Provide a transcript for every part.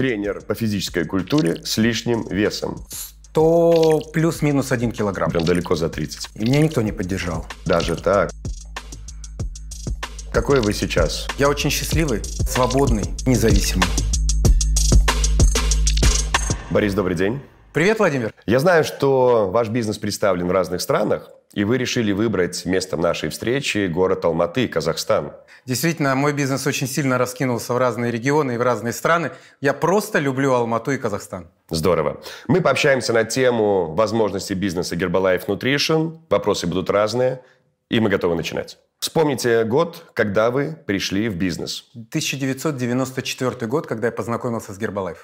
Тренер по физической культуре с лишним весом. То плюс-минус один килограмм. Прям далеко за 30. И меня никто не поддержал. Даже так. Какой вы сейчас? Я очень счастливый, свободный, независимый. Борис, добрый день. Привет, Владимир. Я знаю, что ваш бизнес представлен в разных странах, и вы решили выбрать местом нашей встречи город Алматы, Казахстан. Действительно, мой бизнес очень сильно раскинулся в разные регионы и в разные страны. Я просто люблю Алмату и Казахстан. Здорово. Мы пообщаемся на тему возможностей бизнеса Herbalife Nutrition. Вопросы будут разные, и мы готовы начинать. Вспомните год, когда вы пришли в бизнес. 1994 год, когда я познакомился с Herbalife.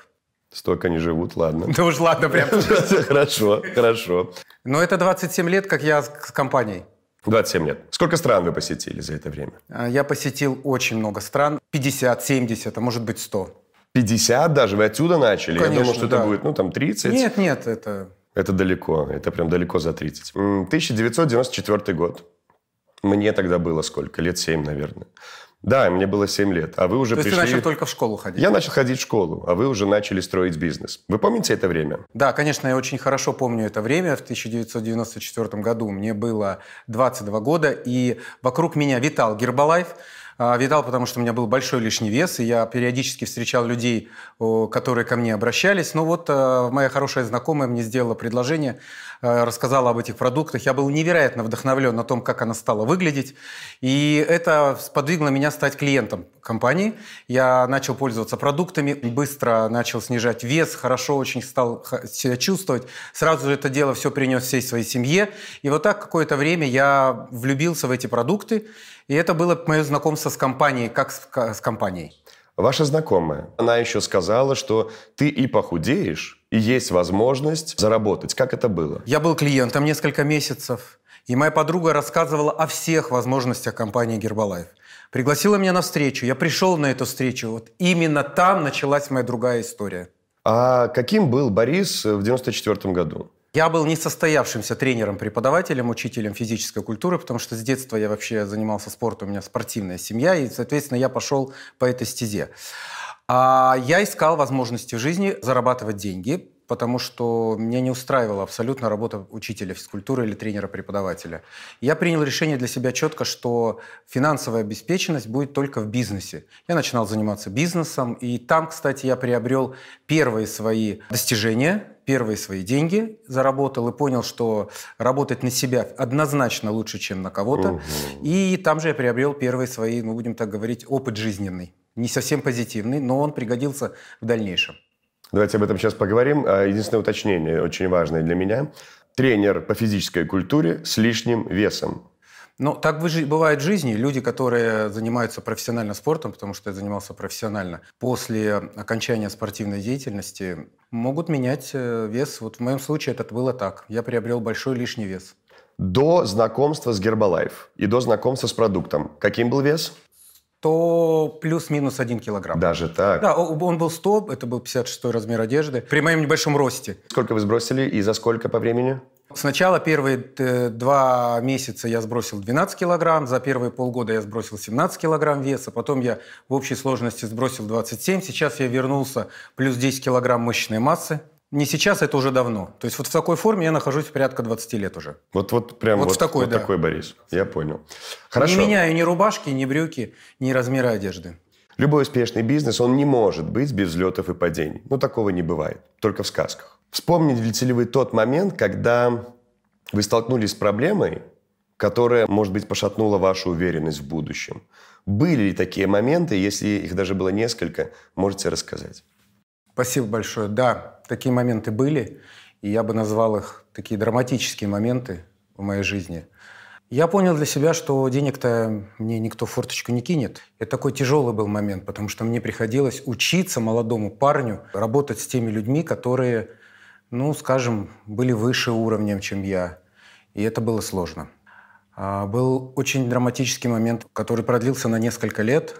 Столько не живут, ладно. Да уж ладно, прям. Хорошо, хорошо. Но это 27 лет, как я с компанией. 27 лет. Сколько стран вы посетили за это время? А, Я посетил очень много стран. 50, 70, а может быть 100. 50 даже? Вы отсюда начали? Я Конечно, думал, что да. это будет, ну, там, 30. Нет, нет, это... Это далеко, это прям далеко за 30. М, 1994 год. Мне тогда было сколько? Лет 7, наверное. Да, мне было 7 лет. А вы уже То есть пришли... ты начал только в школу ходить? Я начал ходить в школу, а вы уже начали строить бизнес. Вы помните это время? Да, конечно, я очень хорошо помню это время. В 1994 году мне было 22 года, и вокруг меня витал Гербалайф. А, Витал, потому что у меня был большой лишний вес, и я периодически встречал людей, которые ко мне обращались. Но вот э, моя хорошая знакомая мне сделала предложение, э, рассказала об этих продуктах. Я был невероятно вдохновлен на том, как она стала выглядеть. И это сподвигло меня стать клиентом компании. Я начал пользоваться продуктами, быстро начал снижать вес, хорошо очень стал себя чувствовать. Сразу же это дело все принес всей своей семье. И вот так какое-то время я влюбился в эти продукты. И это было мое знакомство с компанией, как с, с компанией. Ваша знакомая, она еще сказала, что ты и похудеешь, и есть возможность заработать. Как это было? Я был клиентом несколько месяцев, и моя подруга рассказывала о всех возможностях компании Гербалайф. Пригласила меня на встречу, я пришел на эту встречу. Вот именно там началась моя другая история. А каким был Борис в 94 году? Я был несостоявшимся тренером-преподавателем, учителем физической культуры, потому что с детства я вообще занимался спортом, у меня спортивная семья, и, соответственно, я пошел по этой стезе. А я искал возможности в жизни зарабатывать деньги, потому что меня не устраивала абсолютно работа учителя физкультуры или тренера-преподавателя. Я принял решение для себя четко, что финансовая обеспеченность будет только в бизнесе. Я начинал заниматься бизнесом, и там, кстати, я приобрел первые свои достижения, первые свои деньги заработал и понял, что работать на себя однозначно лучше, чем на кого-то. И там же я приобрел первые свои, ну, будем так говорить, опыт жизненный. Не совсем позитивный, но он пригодился в дальнейшем. Давайте об этом сейчас поговорим. А, Единственное уточнение, очень важное для меня. Тренер по физической культуре с лишним весом. Но так бывает в жизни. Люди, которые занимаются профессионально спортом, потому что я занимался профессионально, после окончания спортивной деятельности могут менять э, вес. Вот в моем случае это было так. Я приобрел большой лишний вес. До знакомства с Гербалайф и до знакомства с продуктом. Каким был вес? То плюс-минус один килограмм. Даже так. Да, он был 100, это был 56 размер одежды. При моем небольшом росте. Сколько вы сбросили и за сколько по времени? Сначала первые э, два месяца я сбросил 12 килограмм, за первые полгода я сбросил 17 килограмм веса, потом я в общей сложности сбросил 27, сейчас я вернулся плюс 10 килограмм мышечной массы. Не сейчас, это уже давно. То есть вот в такой форме я нахожусь порядка 20 лет уже. Вот, вот прям Вот вот, в такой, вот да. такой Борис. Я понял. Хорошо. Не меняю ни рубашки, ни брюки, ни размера одежды. Любой успешный бизнес, он не может быть без взлетов и падений. Ну, такого не бывает. Только в сказках. Вспомните ли вы тот момент, когда вы столкнулись с проблемой, которая, может быть, пошатнула вашу уверенность в будущем? Были ли такие моменты? Если их даже было несколько, можете рассказать. Спасибо большое. Да, такие моменты были, и я бы назвал их такие драматические моменты в моей жизни. Я понял для себя, что денег-то мне никто в форточку не кинет. Это такой тяжелый был момент, потому что мне приходилось учиться молодому парню работать с теми людьми, которые, ну, скажем, были выше уровнем, чем я. И это было сложно. А, Был очень драматический момент, который продлился на несколько лет.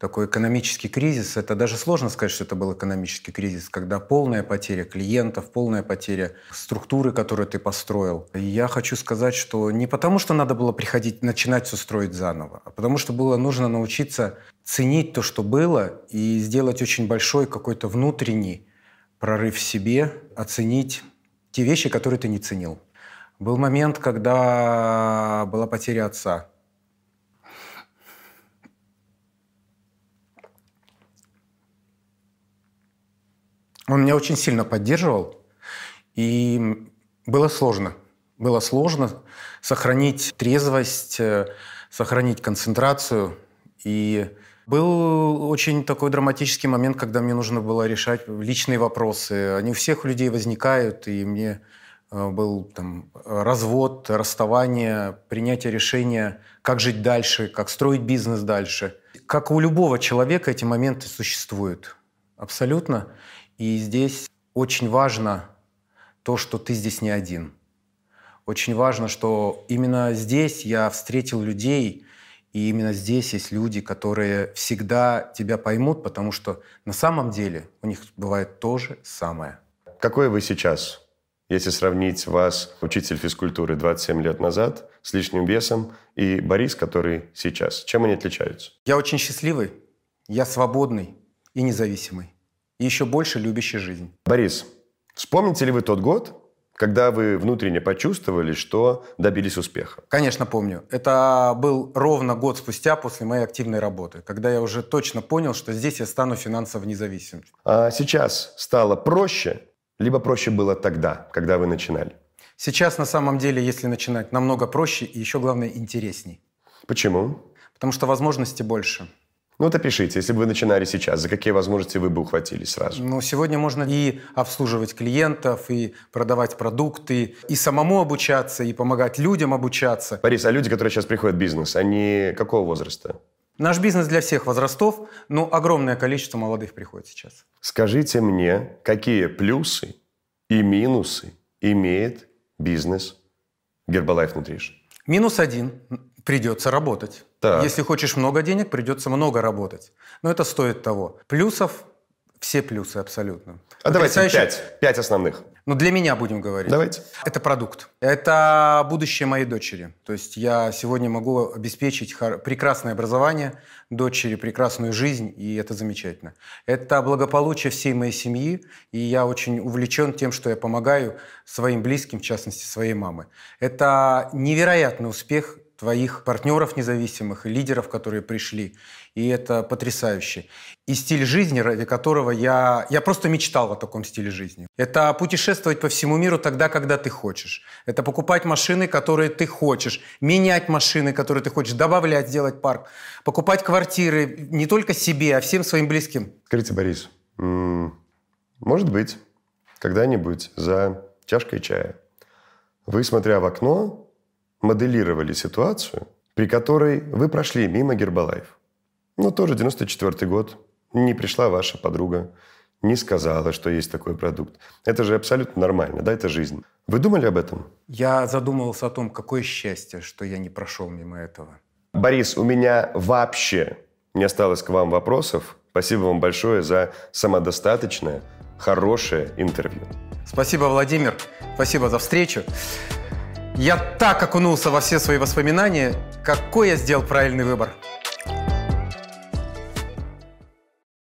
Такой экономический кризис. Это даже сложно сказать, что это был экономический кризис, когда полная потеря клиентов, полная потеря структуры, которую ты построил. И я хочу сказать, что не потому, что надо было приходить, начинать все строить заново, а потому что было нужно научиться ценить то, что было, и сделать очень большой какой-то внутренний прорыв в себе, оценить те вещи, которые ты не ценил. Был момент, когда была потеря отца. Он меня очень сильно поддерживал, и было сложно. Было сложно сохранить трезвость, э, сохранить концентрацию. И был очень такой драматический момент, когда мне нужно было решать личные вопросы. Они у всех людей возникают, и мне э, был там развод, расставание, принятие решения, как жить дальше, как строить бизнес дальше. Как у любого человека эти моменты существуют. Абсолютно. И здесь очень важно то, что ты здесь не один. Очень важно, что именно здесь я встретил людей, и именно здесь есть люди, которые всегда тебя поймут, потому что на самом деле у них бывает то же самое. Какой вы сейчас? Если сравнить вас, учитель физкультуры 27 лет назад, с лишним весом, и Борис, который сейчас. Чем они отличаются? Я очень счастливый, я свободный и независимый и еще больше любящий жизнь. Борис, вспомните ли вы тот год, когда вы внутренне почувствовали, что добились успеха? Конечно, помню. Это был ровно год спустя после моей активной работы, когда я уже точно понял, что здесь я стану финансово независимым. А сейчас стало проще, либо проще было тогда, когда вы начинали? Сейчас, на самом деле, если начинать, намного проще и еще, главное, интересней. Почему? Потому что возможностей больше. Ну, вот опишите, если бы вы начинали сейчас, за какие возможности вы бы ухватились сразу? Ну, сегодня можно и обслуживать клиентов, и продавать продукты, и самому обучаться, и помогать людям обучаться. Борис, а люди, которые сейчас приходят в бизнес, они какого возраста? Наш бизнес для всех возрастов, но огромное количество молодых приходит сейчас. Скажите мне, какие плюсы и минусы имеет бизнес Гербалайф Nutrition? Минус один – придется работать. Так. Если хочешь много денег, придется много работать. Но это стоит того. Плюсов все плюсы абсолютно. А давайте пять. Пять основных. Ну, для меня будем говорить. Давайте. Это продукт. Это будущее моей дочери. То есть я сегодня могу обеспечить прекрасное образование дочери, прекрасную жизнь, и это замечательно. Это благополучие всей моей семьи, и я очень увлечен тем, что я помогаю своим близким, в частности, своей мамы. Это невероятный успех твоих партнеров независимых лидеров, которые пришли. И это потрясающе. И стиль жизни, ради которого я... Я просто мечтал о таком стиле жизни. Это путешествовать по всему миру тогда, когда ты хочешь. Это покупать машины, которые ты хочешь. Менять машины, которые ты хочешь. Добавлять, сделать парк. Покупать квартиры не только себе, а всем своим близким. Скажите, Борис, может быть, когда-нибудь за чашкой чая вы, смотря в окно, моделировали ситуацию, при которой вы прошли мимо Гербалайф. Ну, тоже 94 год. Не пришла ваша подруга, не сказала, что есть такой продукт. Это же абсолютно нормально, да, это жизнь. Вы думали об этом? Я задумывался о том, какое счастье, что я не прошел мимо этого. Борис, у меня вообще не осталось к вам вопросов. Спасибо вам большое за самодостаточное, хорошее интервью. Спасибо, Владимир. Спасибо за встречу. Я так окунулся во все свои воспоминания, какой я сделал правильный выбор.